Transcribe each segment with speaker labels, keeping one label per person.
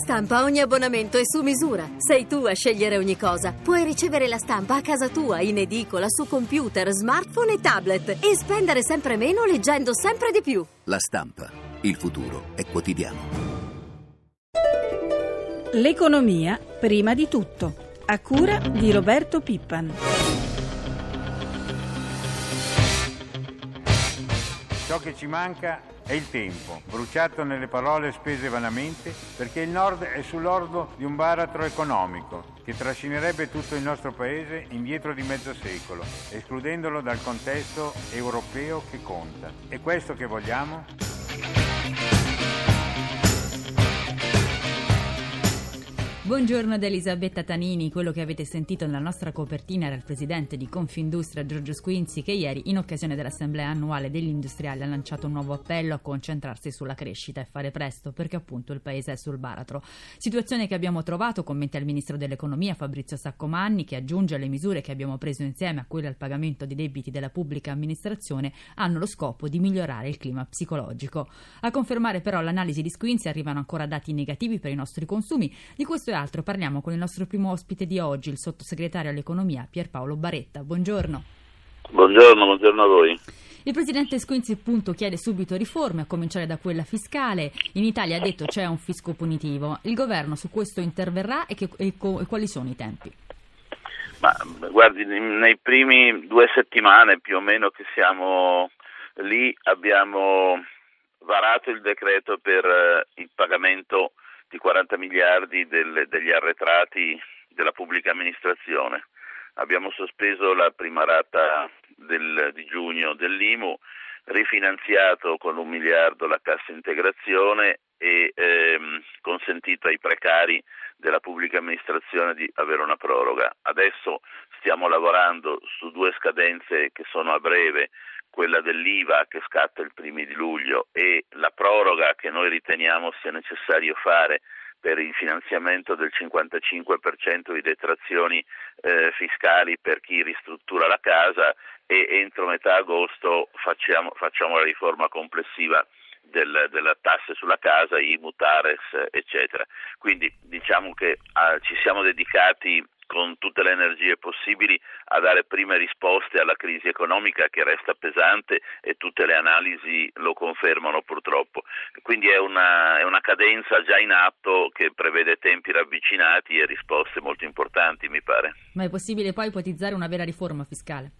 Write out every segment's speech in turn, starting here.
Speaker 1: Stampa ogni abbonamento è su misura. Sei tu a scegliere ogni cosa. Puoi ricevere la stampa a casa tua, in edicola, su computer, smartphone e tablet e spendere sempre meno leggendo sempre di più.
Speaker 2: La stampa. Il futuro è quotidiano.
Speaker 3: L'economia prima di tutto. A cura di Roberto Pippan.
Speaker 4: Ciò che ci manca è il tempo, bruciato nelle parole spese vanamente, perché il Nord è sull'orlo di un baratro economico che trascinerebbe tutto il nostro Paese indietro di mezzo secolo, escludendolo dal contesto europeo che conta. È questo che vogliamo?
Speaker 5: Buongiorno ad Elisabetta Tanini, quello che avete sentito nella nostra copertina era il presidente di Confindustria Giorgio Squinzi che ieri in occasione dell'assemblea annuale degli industriali ha lanciato un nuovo appello a concentrarsi sulla crescita e fare presto perché appunto il paese è sul baratro. Situazione che abbiamo trovato, commenta il ministro dell'economia Fabrizio Saccomanni che aggiunge le misure che abbiamo preso insieme a quelle al pagamento dei debiti della pubblica amministrazione hanno lo scopo di migliorare il clima psicologico. A confermare però l'analisi di Squinzi arrivano ancora dati negativi per i nostri consumi, di questo è altro parliamo con il nostro primo ospite di oggi, il sottosegretario all'economia Pierpaolo Baretta. Buongiorno.
Speaker 6: Buongiorno, buongiorno a voi.
Speaker 5: Il presidente Squinzi appunto chiede subito riforme, a cominciare da quella fiscale. In Italia ha detto c'è un fisco punitivo. Il governo su questo interverrà e, che, e, e quali sono i tempi?
Speaker 6: Ma guardi, nei primi due settimane più o meno che siamo lì abbiamo varato il decreto per eh, il pagamento di 40 miliardi del, degli arretrati della pubblica amministrazione. Abbiamo sospeso la prima rata del, di giugno dell'IMU, rifinanziato con un miliardo la cassa integrazione e ehm, consentito ai precari della pubblica amministrazione di avere una proroga. Adesso stiamo lavorando su due scadenze che sono a breve, quella dell'IVA che scatta il primi di luglio e la proroga che noi riteniamo sia necessario fare per il finanziamento del 55% di detrazioni eh, fiscali per chi ristruttura la casa e entro metà agosto facciamo, facciamo la riforma complessiva del, della tasse sulla casa, i mutares, eccetera. Quindi diciamo che ah, ci siamo dedicati con tutte le energie possibili a dare prime risposte alla crisi economica che resta pesante e tutte le analisi lo confermano purtroppo. Quindi è una, è una cadenza già in atto che prevede tempi ravvicinati e risposte molto importanti, mi pare.
Speaker 5: Ma è possibile poi ipotizzare una vera riforma fiscale?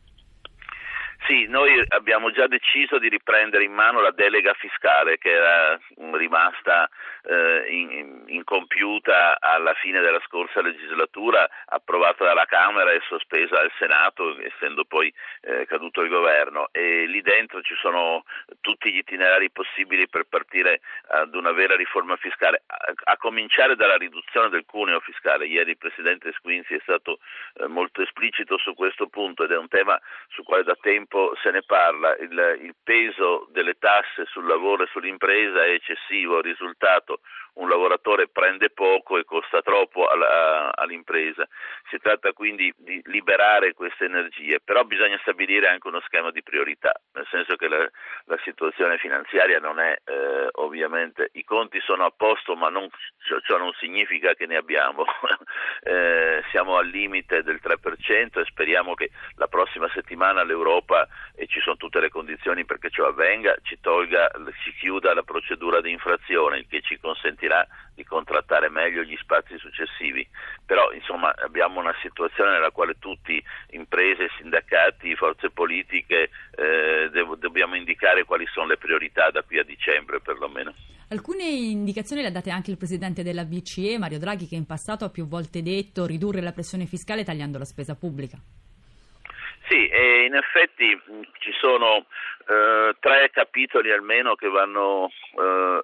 Speaker 6: Sì, noi abbiamo già deciso di riprendere in mano la delega fiscale che era rimasta eh, in, incompiuta alla fine della scorsa legislatura, approvata dalla Camera e sospesa al Senato, essendo poi eh, caduto il governo. E lì dentro ci sono tutti gli itinerari possibili per partire ad una vera riforma fiscale, a, a cominciare dalla riduzione del cuneo fiscale. Ieri il Presidente Squinzi è stato eh, molto esplicito su questo punto ed è un tema su quale da tempo tempo se ne parla, il, il peso delle tasse sul lavoro e sull'impresa è eccessivo, il risultato un lavoratore prende poco e costa troppo alla, all'impresa. Si tratta quindi di liberare queste energie, però bisogna stabilire anche uno schema di priorità, nel senso che la, la situazione finanziaria non è eh, ovviamente, i conti sono a posto ma non, ciò non significa che ne abbiamo, eh, siamo al limite del 3% e speriamo che la prossima settimana l'Europa, e ci sono tutte le condizioni perché ciò avvenga, ci tolga, si chiuda la procedura di infrazione, il che ci consentirà di contrattare meglio gli spazi successivi. Però insomma abbiamo una situazione nella quale tutti, imprese, sindacati, forze politiche, eh, dev- dobbiamo indicare quali sono le priorità da qui a dicembre perlomeno.
Speaker 5: Alcune indicazioni le ha date anche il presidente della BCE, Mario Draghi, che in passato ha più volte detto ridurre la pressione fiscale tagliando la spesa pubblica.
Speaker 6: Sì, in effetti ci sono eh, tre capitoli almeno che vanno eh,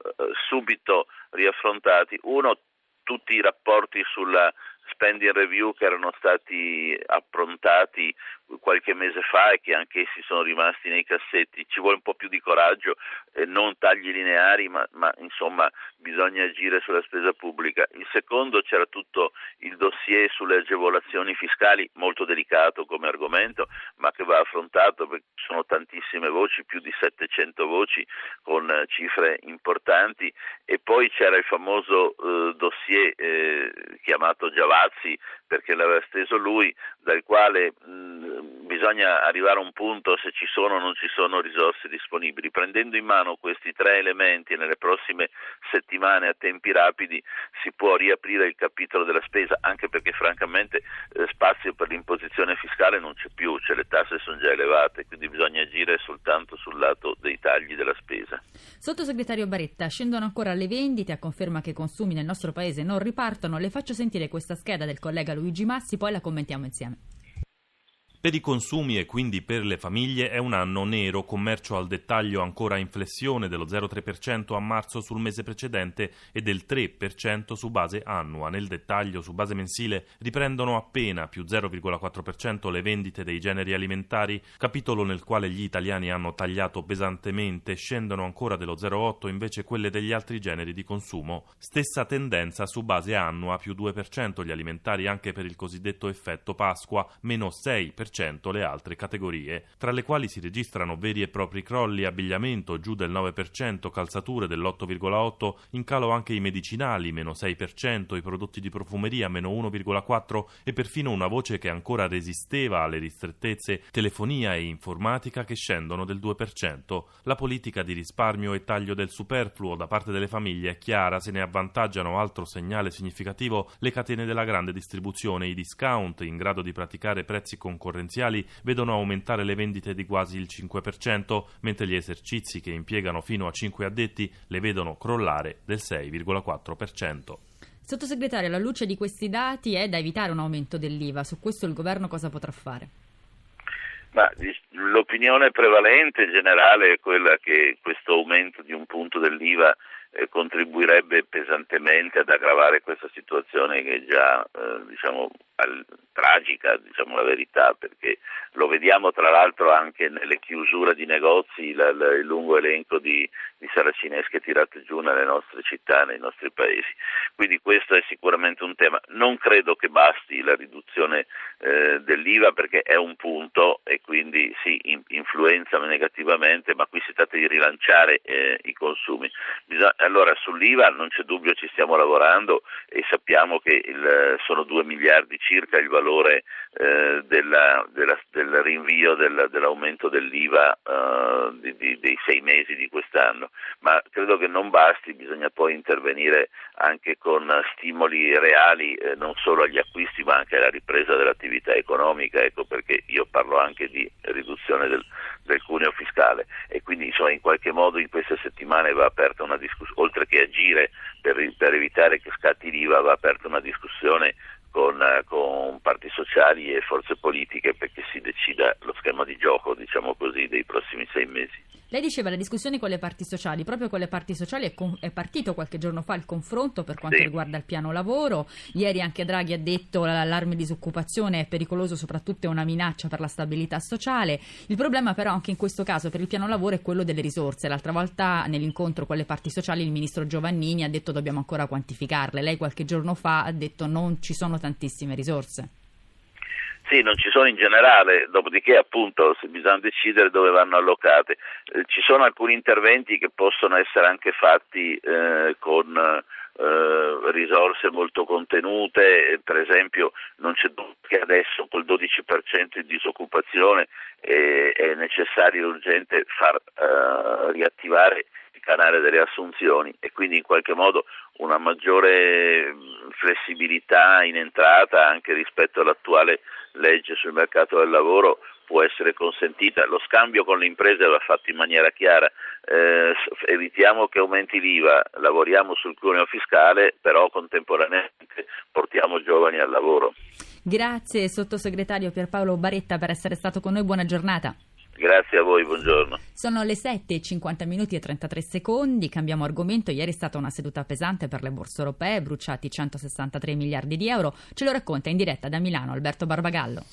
Speaker 6: subito riaffrontati. Uno, tutti i rapporti sulla spending review che erano stati approntati qualche mese fa e che anch'essi sono rimasti nei cassetti. Ci vuole un po' più di coraggio, eh, non tagli lineari, ma, ma, insomma bisogna agire sulla spesa pubblica. Il secondo c'era tutto il dossier sulle agevolazioni fiscali molto delicato come argomento, ma che va affrontato perché sono tantissime voci, più di 700 voci con eh, cifre importanti e poi c'era il famoso eh, dossier eh, chiamato Giavazzi perché l'aveva steso lui, dal quale mh, bisogna arrivare a un punto se ci sono o non ci sono risorse disponibili. Prendendo in mano questi tre elementi nelle prossime settimane a tempi rapidi si può riaprire il capitolo della spesa, anche perché francamente eh, spazio per l'imposizione fiscale non c'è più, cioè le tasse sono già elevate, quindi bisogna agire soltanto sul lato dei tagli della spesa.
Speaker 5: Sottosegretario Baretta, scendono ancora le vendite, a conferma che i consumi nel nostro paese non ripartono. Le faccio sentire questa scheda del collega Luigi Massi, poi la commentiamo insieme.
Speaker 7: Per i consumi e quindi per le famiglie è un anno nero, commercio al dettaglio ancora in flessione dello 0,3% a marzo sul mese precedente e del 3% su base annua. Nel dettaglio su base mensile riprendono appena più 0,4% le vendite dei generi alimentari, capitolo nel quale gli italiani hanno tagliato pesantemente, scendono ancora dello 0,8 invece quelle degli altri generi di consumo. Stessa tendenza su base annua, più 2% gli alimentari anche per il cosiddetto effetto Pasqua, meno 6% le altre categorie, tra le quali si registrano veri e propri crolli abbigliamento giù del 9%, calzature dell'8,8%, in calo anche i medicinali meno 6%, i prodotti di profumeria meno 1,4% e perfino una voce che ancora resisteva alle ristrettezze, telefonia e informatica che scendono del 2%. La politica di risparmio e taglio del superfluo da parte delle famiglie è chiara, se ne avvantaggiano altro segnale significativo le catene della grande distribuzione, i discount in grado di praticare prezzi concorrenziali concorrenziali vedono aumentare le vendite di quasi il 5%, mentre gli esercizi che impiegano fino a 5 addetti le vedono crollare del 6,4%.
Speaker 5: Sottosegretario, alla luce di questi dati è da evitare un aumento dell'IVA. Su questo il governo cosa potrà fare?
Speaker 6: Ma l'opinione prevalente generale è quella che questo aumento di un punto dell'IVA eh, contribuirebbe pesantemente ad aggravare questa situazione che è già eh, diciamo, tragica, diciamo la verità, perché lo vediamo tra l'altro anche nelle chiusure di negozi, la, la, il lungo elenco di, di saracinesche tirate giù nelle nostre città, nei nostri paesi. Quindi questo è sicuramente un tema. Non credo che basti la riduzione eh, dell'IVA perché è un punto e quindi sì, in, influenza negativamente, ma qui si tratta di rilanciare eh, i consumi. Bisogna, allora sull'IVA non c'è dubbio ci stiamo lavorando e sappiamo che il, sono 2 miliardi circa il valore eh, della, della, del rinvio del, dell'aumento dell'IVA eh, di, di, dei sei mesi di quest'anno, ma credo che non basti, bisogna poi intervenire anche con stimoli reali eh, non solo agli acquisti ma anche alla ripresa dell'attività economica, ecco perché io parlo anche di riduzione del, del cuneo fiscale. E quindi insomma, in qualche modo in queste settimane va aperta una discussione, oltre che agire per, per evitare che scatti l'IVA, va aperta una discussione con, con, parti sociali e forze politiche perché si decida lo schema di gioco, diciamo così, dei prossimi sei mesi.
Speaker 5: Lei diceva la discussione con le parti sociali, proprio con le parti sociali è, con, è partito qualche giorno fa il confronto per quanto sì. riguarda il piano lavoro, ieri anche Draghi ha detto che l'allarme disoccupazione è pericoloso, soprattutto è una minaccia per la stabilità sociale, il problema però anche in questo caso per il piano lavoro è quello delle risorse, l'altra volta nell'incontro con le parti sociali il ministro Giovannini ha detto dobbiamo ancora quantificarle, lei qualche giorno fa ha detto non ci sono tantissime risorse.
Speaker 6: Sì, non ci sono in generale, dopodiché appunto bisogna decidere dove vanno allocate. Eh, ci sono alcuni interventi che possono essere anche fatti eh, con eh, risorse molto contenute, per esempio non c'è dubbio che adesso col 12% di disoccupazione è, è necessario e urgente far eh, riattivare canale delle assunzioni e quindi in qualche modo una maggiore flessibilità in entrata anche rispetto all'attuale legge sul mercato del lavoro può essere consentita. Lo scambio con le imprese va fatto in maniera chiara, eh, evitiamo che aumenti l'IVA, lavoriamo sul cuneo fiscale, però contemporaneamente portiamo giovani al lavoro.
Speaker 5: Grazie sottosegretario Pierpaolo Baretta per essere stato con noi, buona giornata.
Speaker 6: Grazie a voi, buongiorno.
Speaker 5: Sono le 7, 50 minuti e 33 secondi, cambiamo argomento. Ieri è stata una seduta pesante per le borse europee, bruciati 163 miliardi di euro. Ce lo racconta in diretta da Milano Alberto Barbagallo.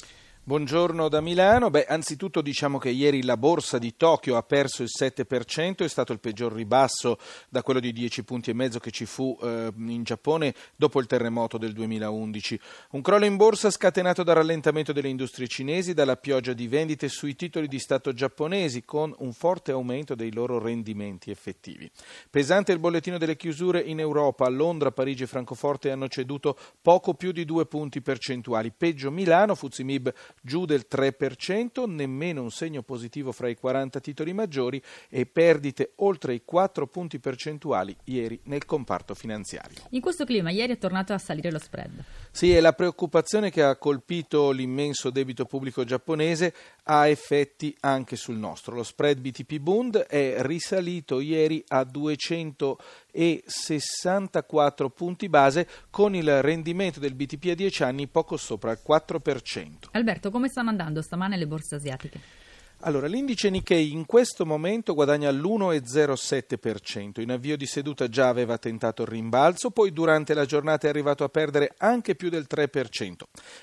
Speaker 8: Buongiorno da Milano. Beh, anzitutto diciamo che ieri la borsa di Tokyo ha perso il 7%, è stato il peggior ribasso da quello di 10 punti e mezzo che ci fu eh, in Giappone dopo il terremoto del 2011. Un crollo in borsa scatenato dal rallentamento delle industrie cinesi, dalla pioggia di vendite sui titoli di Stato giapponesi con un forte aumento dei loro rendimenti effettivi. Pesante il bollettino delle chiusure in Europa. Londra, Parigi e Francoforte hanno ceduto poco più di due punti percentuali. Peggio Milano, Fuzimib giù del 3%, nemmeno un segno positivo fra i 40 titoli maggiori e perdite oltre i 4 punti percentuali ieri nel comparto finanziario.
Speaker 5: In questo clima ieri è tornato a salire lo spread.
Speaker 8: Sì, e la preoccupazione che ha colpito l'immenso debito pubblico giapponese ha effetti anche sul nostro. Lo spread BTP Bund è risalito ieri a 264 punti base con il rendimento del BTP a 10 anni poco sopra il 4%.
Speaker 5: Alberto, come stanno andando stamane le borse asiatiche?
Speaker 8: Allora, l'indice Nikkei in questo momento guadagna l'1,07%. In avvio di seduta già aveva tentato il rimbalzo, poi durante la giornata è arrivato a perdere anche più del 3%.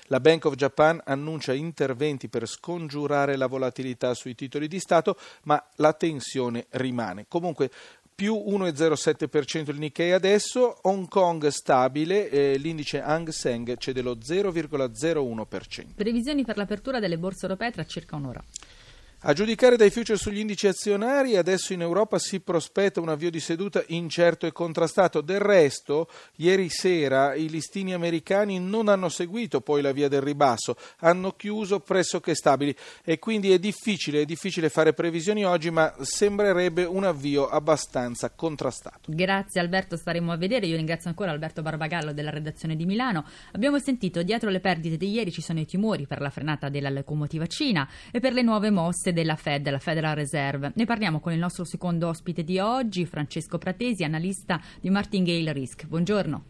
Speaker 8: La Bank of Japan annuncia interventi per scongiurare la volatilità sui titoli di Stato, ma la tensione rimane. Comunque, più 1,07% il Nikkei adesso, Hong Kong stabile, eh, l'indice Hang Seng cede lo 0,01%.
Speaker 5: Previsioni per l'apertura delle borse europee tra circa un'ora.
Speaker 8: A giudicare dai future sugli indici azionari, adesso in Europa si prospetta un avvio di seduta incerto e contrastato. Del resto, ieri sera i listini americani non hanno seguito poi la via del ribasso, hanno chiuso pressoché stabili e quindi è difficile, è difficile fare previsioni oggi, ma sembrerebbe un avvio abbastanza contrastato.
Speaker 5: Grazie Alberto, staremo a vedere. Io ringrazio ancora Alberto Barbagallo della redazione di Milano. Abbiamo sentito dietro le perdite di ieri ci sono i timori per la frenata della locomotiva Cina e per le nuove mosse della Fed, la Federal Reserve. Ne parliamo con il nostro secondo ospite di oggi, Francesco Pratesi, analista di Martingale Risk. Buongiorno.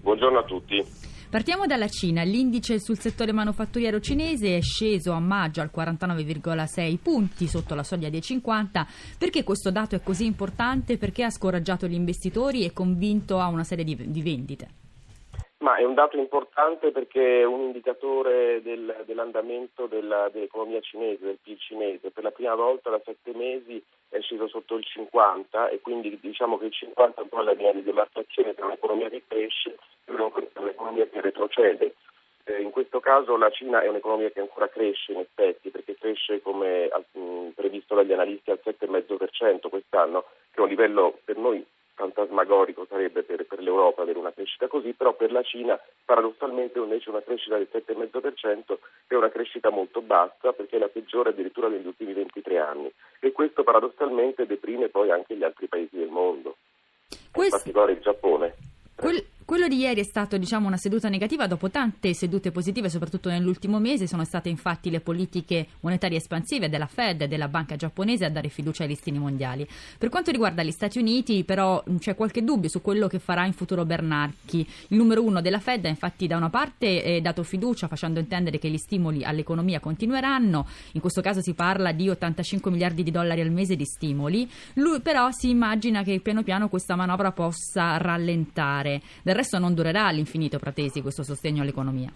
Speaker 9: Buongiorno a tutti.
Speaker 5: Partiamo dalla Cina. L'indice sul settore manufatturiero cinese è sceso a maggio al 49,6 punti sotto la soglia dei 50. Perché questo dato è così importante? Perché ha scoraggiato gli investitori e convinto a una serie di, di vendite?
Speaker 9: Ma è un dato importante perché è un indicatore del, dell'andamento della, dell'economia cinese, del PIL cinese. Per la prima volta da sette mesi è sceso sotto il 50 e quindi diciamo che il 50 è un po' la linea di demarcazione tra un'economia che cresce e un'economia che retrocede. Eh, in questo caso la Cina è un'economia che ancora cresce in effetti perché cresce come mh, previsto dagli analisti al 7,5% quest'anno, che è un livello per noi fantasmagorico sarebbe per, per, l'Europa avere una crescita così, però per la Cina paradossalmente invece una crescita del 7,5% è una crescita molto bassa perché è la peggiore addirittura negli ultimi 23 anni e questo paradossalmente deprime poi anche gli altri paesi del mondo, Questo... in particolare il Giappone.
Speaker 5: Quel, quello di ieri è stato diciamo, una seduta negativa dopo tante sedute positive, soprattutto nell'ultimo mese. Sono state infatti le politiche monetarie espansive della Fed e della banca giapponese a dare fiducia ai listini mondiali. Per quanto riguarda gli Stati Uniti, però, c'è qualche dubbio su quello che farà in futuro Bernanke. Il numero uno della Fed ha infatti da una parte dato fiducia facendo intendere che gli stimoli all'economia continueranno. In questo caso si parla di 85 miliardi di dollari al mese di stimoli. Lui però si immagina che piano piano questa manovra possa rallentare. Del resto non durerà all'infinito, Pratesi, questo sostegno all'economia.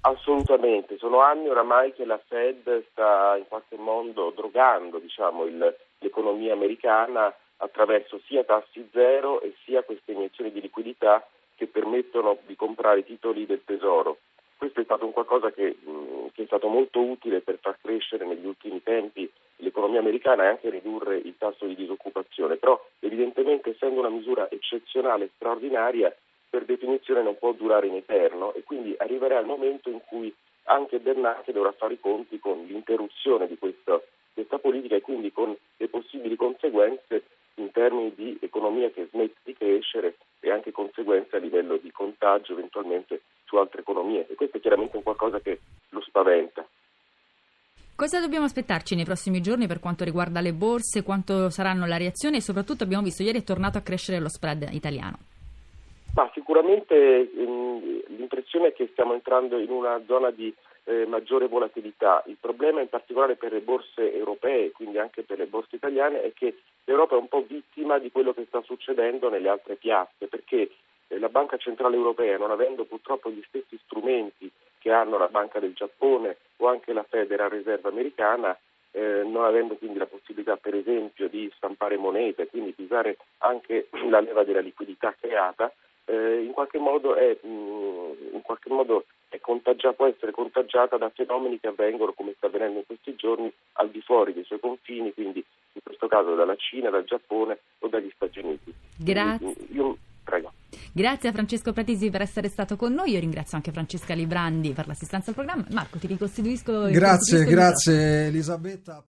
Speaker 9: Assolutamente, sono anni oramai che la Fed sta in qualche modo drogando diciamo, il, l'economia americana attraverso sia tassi zero e sia queste iniezioni di liquidità che permettono di comprare titoli del tesoro. Questo è stato un qualcosa che, mh, che è stato molto utile per far crescere negli ultimi tempi l'economia americana e anche ridurre il tasso di disoccupazione, però evidentemente essendo una misura eccezionale, straordinaria, per definizione non può durare in eterno e quindi arriverà il momento in cui anche Bernanke dovrà fare i conti con l'interruzione di questa, questa politica e quindi con le possibili conseguenze in termini di economia che smette di crescere e anche conseguenze a livello di contagio eventualmente su altre economie e questo è chiaramente un qualcosa che lo spaventa.
Speaker 5: Cosa dobbiamo aspettarci nei prossimi giorni per quanto riguarda le borse, quanto saranno la reazione e soprattutto abbiamo visto ieri è tornato a crescere lo spread italiano?
Speaker 9: Ma sicuramente ehm, l'impressione è che stiamo entrando in una zona di eh, maggiore volatilità. Il problema in particolare per le borse europee, quindi anche per le borse italiane, è che l'Europa è un po' vittima di quello che sta succedendo nelle altre piazze, perché eh, la Banca Centrale Europea, non avendo purtroppo gli stessi strumenti che hanno la Banca del Giappone o anche la Federal Reserve americana, eh, non avendo quindi la possibilità per esempio di stampare monete, quindi di usare anche la leva della liquidità creata, eh, in qualche modo, è, mh, mm, in qualche modo contagia- può essere contagiata da fenomeni che avvengono, come sta avvenendo in questi giorni, al di fuori dei suoi confini, quindi in questo caso dalla Cina, dal Giappone o dagli Stati Uniti.
Speaker 5: Grazie.
Speaker 9: Io, prego.
Speaker 5: Grazie a Francesco Pratisi per essere stato con noi. Io ringrazio anche Francesca Librandi per l'assistenza al programma. Marco, ti ricostituisco.
Speaker 10: Grazie, grazie Elisabetta.